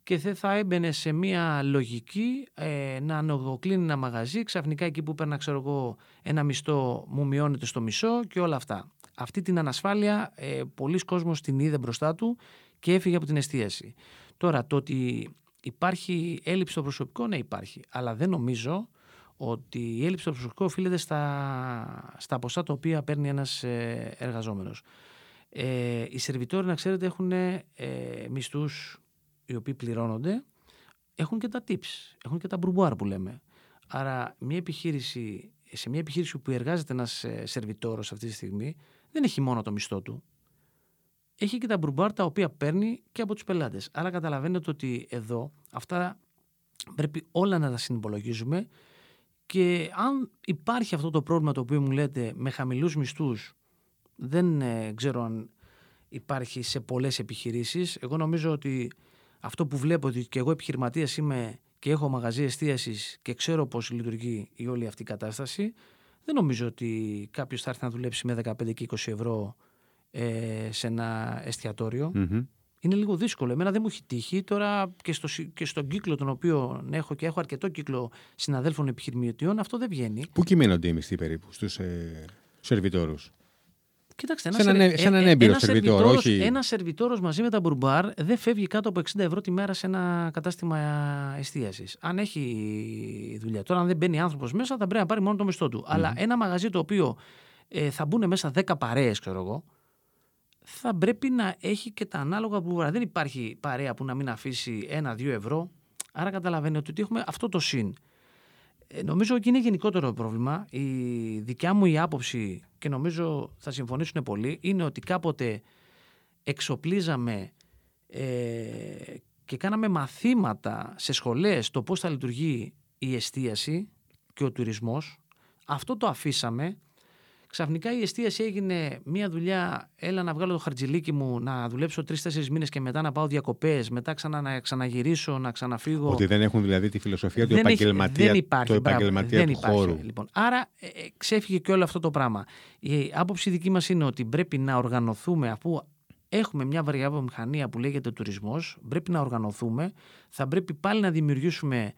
και δεν θα έμπαινε σε μια λογική ε, να ανοιγοκλίνει ένα μαγαζί, ξαφνικά εκεί που παίρνα ξέρω εγώ ένα μισθό μου μειώνεται στο μισό και όλα αυτά. Αυτή την ανασφάλεια ε, πολλοί κόσμος την είδε μπροστά του και έφυγε από την εστίαση. Τώρα, το ότι υπάρχει έλλειψη στο προσωπικό, ναι υπάρχει. Αλλά δεν νομίζω ότι η έλλειψη στο προσωπικό οφείλεται στα, στα ποσά τα οποία παίρνει ένας ε, εργαζόμενος. Ε, οι σερβιτόροι, να ξέρετε, έχουν ε, μισθούς οι οποίοι πληρώνονται, έχουν και τα tips, έχουν και τα μπουρμπουάρ που λέμε. Άρα, μια επιχείρηση, σε μια επιχείρηση που εργάζεται ένας ε, σερβιτόρος αυτή τη στιγμή, δεν έχει μόνο το μισθό του έχει και τα μπουρμπάρ τα οποία παίρνει και από τους πελάτες. Άρα καταλαβαίνετε ότι εδώ αυτά πρέπει όλα να τα συνυπολογίζουμε και αν υπάρχει αυτό το πρόβλημα το οποίο μου λέτε με χαμηλούς μισθούς δεν ε, ξέρω αν υπάρχει σε πολλές επιχειρήσεις. Εγώ νομίζω ότι αυτό που βλέπω ότι και εγώ επιχειρηματίας είμαι και έχω μαγαζί εστίασης και ξέρω πώς λειτουργεί η όλη αυτή η κατάσταση δεν νομίζω ότι κάποιος θα έρθει να δουλέψει με 15 και 20 ευρώ ε, σε ένα Είναι λίγο δύσκολο. Εμένα δεν μου έχει τύχει. Τώρα και, στο, και στον κύκλο τον οποίο έχω και έχω αρκετό κύκλο συναδέλφων επιχειρηματιών, αυτό δεν βγαίνει.
Πού κυμαίνονται οι μισθοί περίπου στους ε, σερβιτόρους;
Κοίταξτε,
ένα, σαν ένα, σαν ένα έμπειρο σερβιτόρο. Όχι...
Ένα σερβιτόρος μαζί με τα μπουρμπάρ δεν φεύγει κάτω από 60 ευρώ τη μέρα σε ένα κατάστημα εστίασης. Αν έχει δουλειά. Τώρα, αν δεν μπαίνει άνθρωπος μέσα, θα πρέπει να πάρει μόνο το μισθό του. Αλλά ένα μαγαζί το οποίο ε, θα μπουν μέσα 10 παρέες, ξέρω εγώ, θα πρέπει να έχει και τα ανάλογα που Δεν υπάρχει παρέα που να μην αφήσει ένα-δύο ευρώ. Άρα καταλαβαίνετε ότι έχουμε αυτό το συν. Ε, νομίζω ότι είναι γενικότερο πρόβλημα. Η δικιά μου η άποψη και νομίζω θα συμφωνήσουν πολλοί είναι ότι κάποτε εξοπλίζαμε ε, και κάναμε μαθήματα σε σχολές το πώς θα λειτουργεί η εστίαση και ο τουρισμός. Αυτό το αφήσαμε Ξαφνικά η εστίαση έγινε μια δουλειά. Έλα να βγάλω το χαρτζιλίκι μου, να δουλέψω τρει-τέσσερι μήνες και μετά να πάω διακοπές, μετά ξανα, να ξαναγυρίσω, να ξαναφύγω.
Ότι δεν έχουν δηλαδή τη φιλοσοφία του επαγγελματία,
δεν υπάρχει,
το επαγγελματία
δεν
του
υπάρχει,
χώρου.
Λοιπόν. Άρα ε, ε, ξέφυγε και όλο αυτό το πράγμα. Η άποψη δική μας είναι ότι πρέπει να οργανωθούμε αφού έχουμε μια βαριά βιομηχανία που λέγεται τουρισμός, πρέπει να οργανωθούμε, θα πρέπει πάλι να δημιουργήσουμε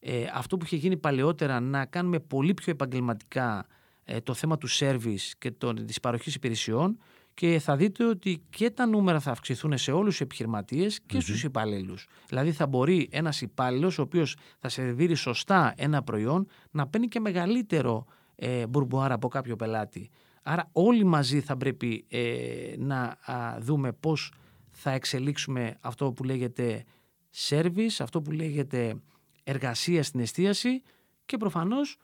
ε, αυτό που είχε γίνει παλαιότερα, να κάνουμε πολύ πιο επαγγελματικά ε, το θέμα του service και το, της παροχής υπηρεσιών και θα δείτε ότι και τα νούμερα θα αυξηθούν σε όλους τους επιχειρηματίες και mm-hmm. στους υπαλλήλους. Δηλαδή θα μπορεί ένας υπάλληλος, ο οποίος θα σερβίρει σωστά ένα προϊόν να παίρνει και μεγαλύτερο ε, μπουρμπουάρα από κάποιο πελάτη. Άρα όλοι μαζί θα πρέπει ε, να δούμε πώς θα εξελίξουμε αυτό που λέγεται service, αυτό που λέγεται εργασία στην εστίαση και προφανώς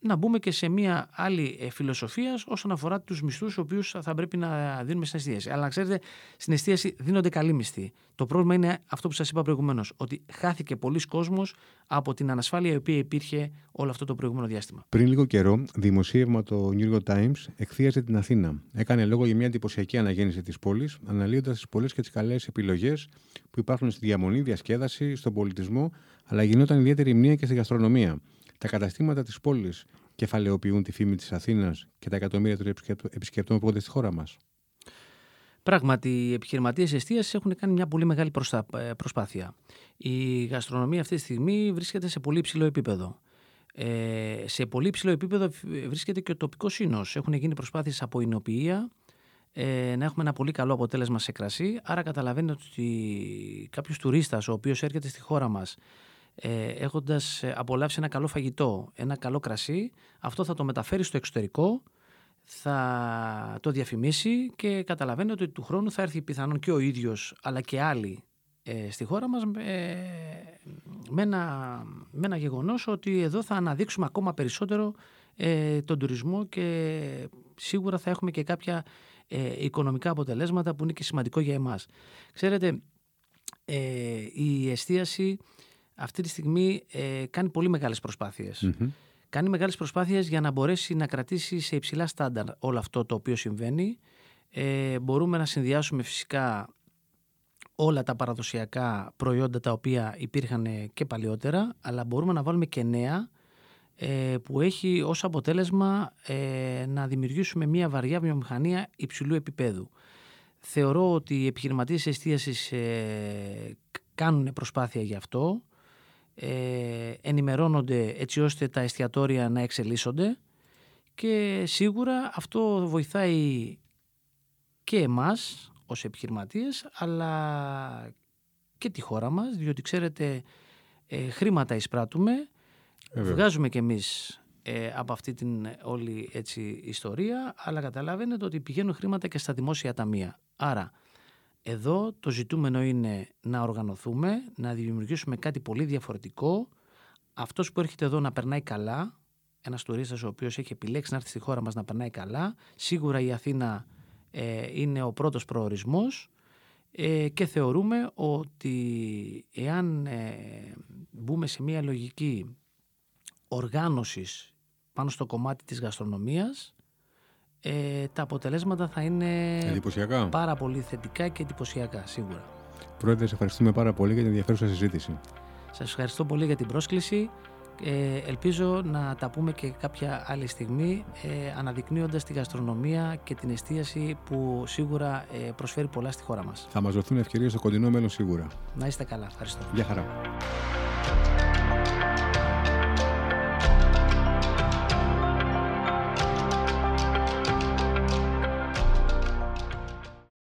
να μπούμε και σε μια άλλη ε, φιλοσοφία όσον αφορά τους μισθούς, του οποίους θα πρέπει να δίνουμε στην εστίαση. Αλλά να ξέρετε, στην εστίαση δίνονται καλοί μισθοί. Το πρόβλημα είναι αυτό που σας είπα προηγουμένως, ότι χάθηκε πολλοί κόσμος από την ανασφάλεια η οποία υπήρχε όλο αυτό το προηγούμενο διάστημα.
Πριν λίγο καιρό, δημοσίευμα το New York Times εκθίαζε την Αθήνα. Έκανε λόγο για μια εντυπωσιακή αναγέννηση της πόλης, αναλύοντας τις πολλές και τις καλές επιλογές που υπάρχουν στη διαμονή, διασκέδαση, στον πολιτισμό, αλλά γινόταν ιδιαίτερη μνήμα και στη γαστρονομία. Τα καταστήματα της πόλης κεφαλαιοποιούν τη φήμη της Αθήνας και τα εκατομμύρια των επισκεπτών που έρχονται στη χώρα μας.
Πράγματι, οι επιχειρηματίες εστίαση έχουν κάνει μια πολύ μεγάλη ε, προσπάθεια. Η γαστρονομία αυτή τη στιγμή βρίσκεται σε πολύ υψηλό επίπεδο. Ε, σε πολύ υψηλό επίπεδο βρίσκεται και ο τοπικός σύνος. Έχουν γίνει προσπάθειες από εινοποιία ε, να έχουμε ένα πολύ καλό αποτέλεσμα σε κρασί. Άρα, καταλαβαίνετε ότι κάποιος τουρίστας ο οποίος έρχεται στη χώρα μας ε, έχοντας ε, απολαύσει ένα καλό φαγητό, ένα καλό κρασί, αυτό θα το μεταφέρει στο εξωτερικό, θα το διαφημίσει και καταλαβαίνετε ότι του χρόνου θα έρθει πιθανόν και ο ίδιος αλλά και άλλοι ε, στη χώρα μας ε, με, ένα, με ένα γεγονός ότι εδώ θα αναδείξουμε ακόμα περισσότερο ε, τον τουρισμό και σίγουρα θα έχουμε και κάποια οικονομικά αποτελέσματα που είναι και σημαντικό για εμάς. Ξέρετε, η εστίαση αυτή τη στιγμή ε, κάνει πολύ μεγάλες Κάνει μεγάλες προσπάθειες για να μπορέσει να κρατήσει σε υψηλά στάνταρ όλο αυτό το οποίο συμβαίνει. Ε, μπορούμε να συνδυάσουμε φυσικά όλα τα παραδοσιακά προϊόντα τα οποία υπήρχαν και παλιότερα, αλλά μπορούμε να βάλουμε και νέα ε, που έχει ως αποτέλεσμα ε, να δημιουργήσουμε μια βαριά βιομηχανία υψηλού επίπεδου. Θεωρώ ότι οι επιχειρηματίες εστίασης ε, κάνουν προσπάθεια γι' αυτό ε, ενημερώνονται έτσι ώστε τα εστιατόρια να εξελίσσονται και σίγουρα αυτό βοηθάει και εμάς ως επιχειρηματίες αλλά και τη χώρα μας διότι ξέρετε ε, χρήματα εισπράττουμε. Βγάζουμε κι εμείς ε, από αυτή την όλη έτσι ιστορία αλλά καταλαβαίνετε ότι πηγαίνουν χρήματα και στα δημόσια ταμεία. Άρα εδώ το ζητούμενο είναι να οργανωθούμε, να δημιουργήσουμε κάτι πολύ διαφορετικό. Αυτός που έρχεται εδώ να περνάει καλά, ένας τουρίστας ο οποίος έχει επιλέξει να έρθει στη χώρα μας να περνάει καλά, σίγουρα η Αθήνα ε, είναι ο πρώτος προορισμός ε, και θεωρούμε ότι εάν ε, μπούμε σε μια λογική οργάνωσης πάνω στο κομμάτι της γαστρονομίας ε, τα αποτελέσματα θα είναι πάρα πολύ θετικά και εντυπωσιακά σίγουρα.
Πρόεδρε, σε ευχαριστούμε πάρα πολύ για την ενδιαφέρουσα συζήτηση.
Σας ευχαριστώ πολύ για την πρόσκληση. Ε, ελπίζω να τα πούμε και κάποια άλλη στιγμή ε, αναδεικνύοντας τη γαστρονομία και την εστίαση που σίγουρα ε, προσφέρει πολλά στη χώρα μας.
Θα μας δοθούν ευκαιρίες στο κοντινό μέλλον σίγουρα.
Να είστε καλά. Ευχαριστώ.
Γεια χαρά.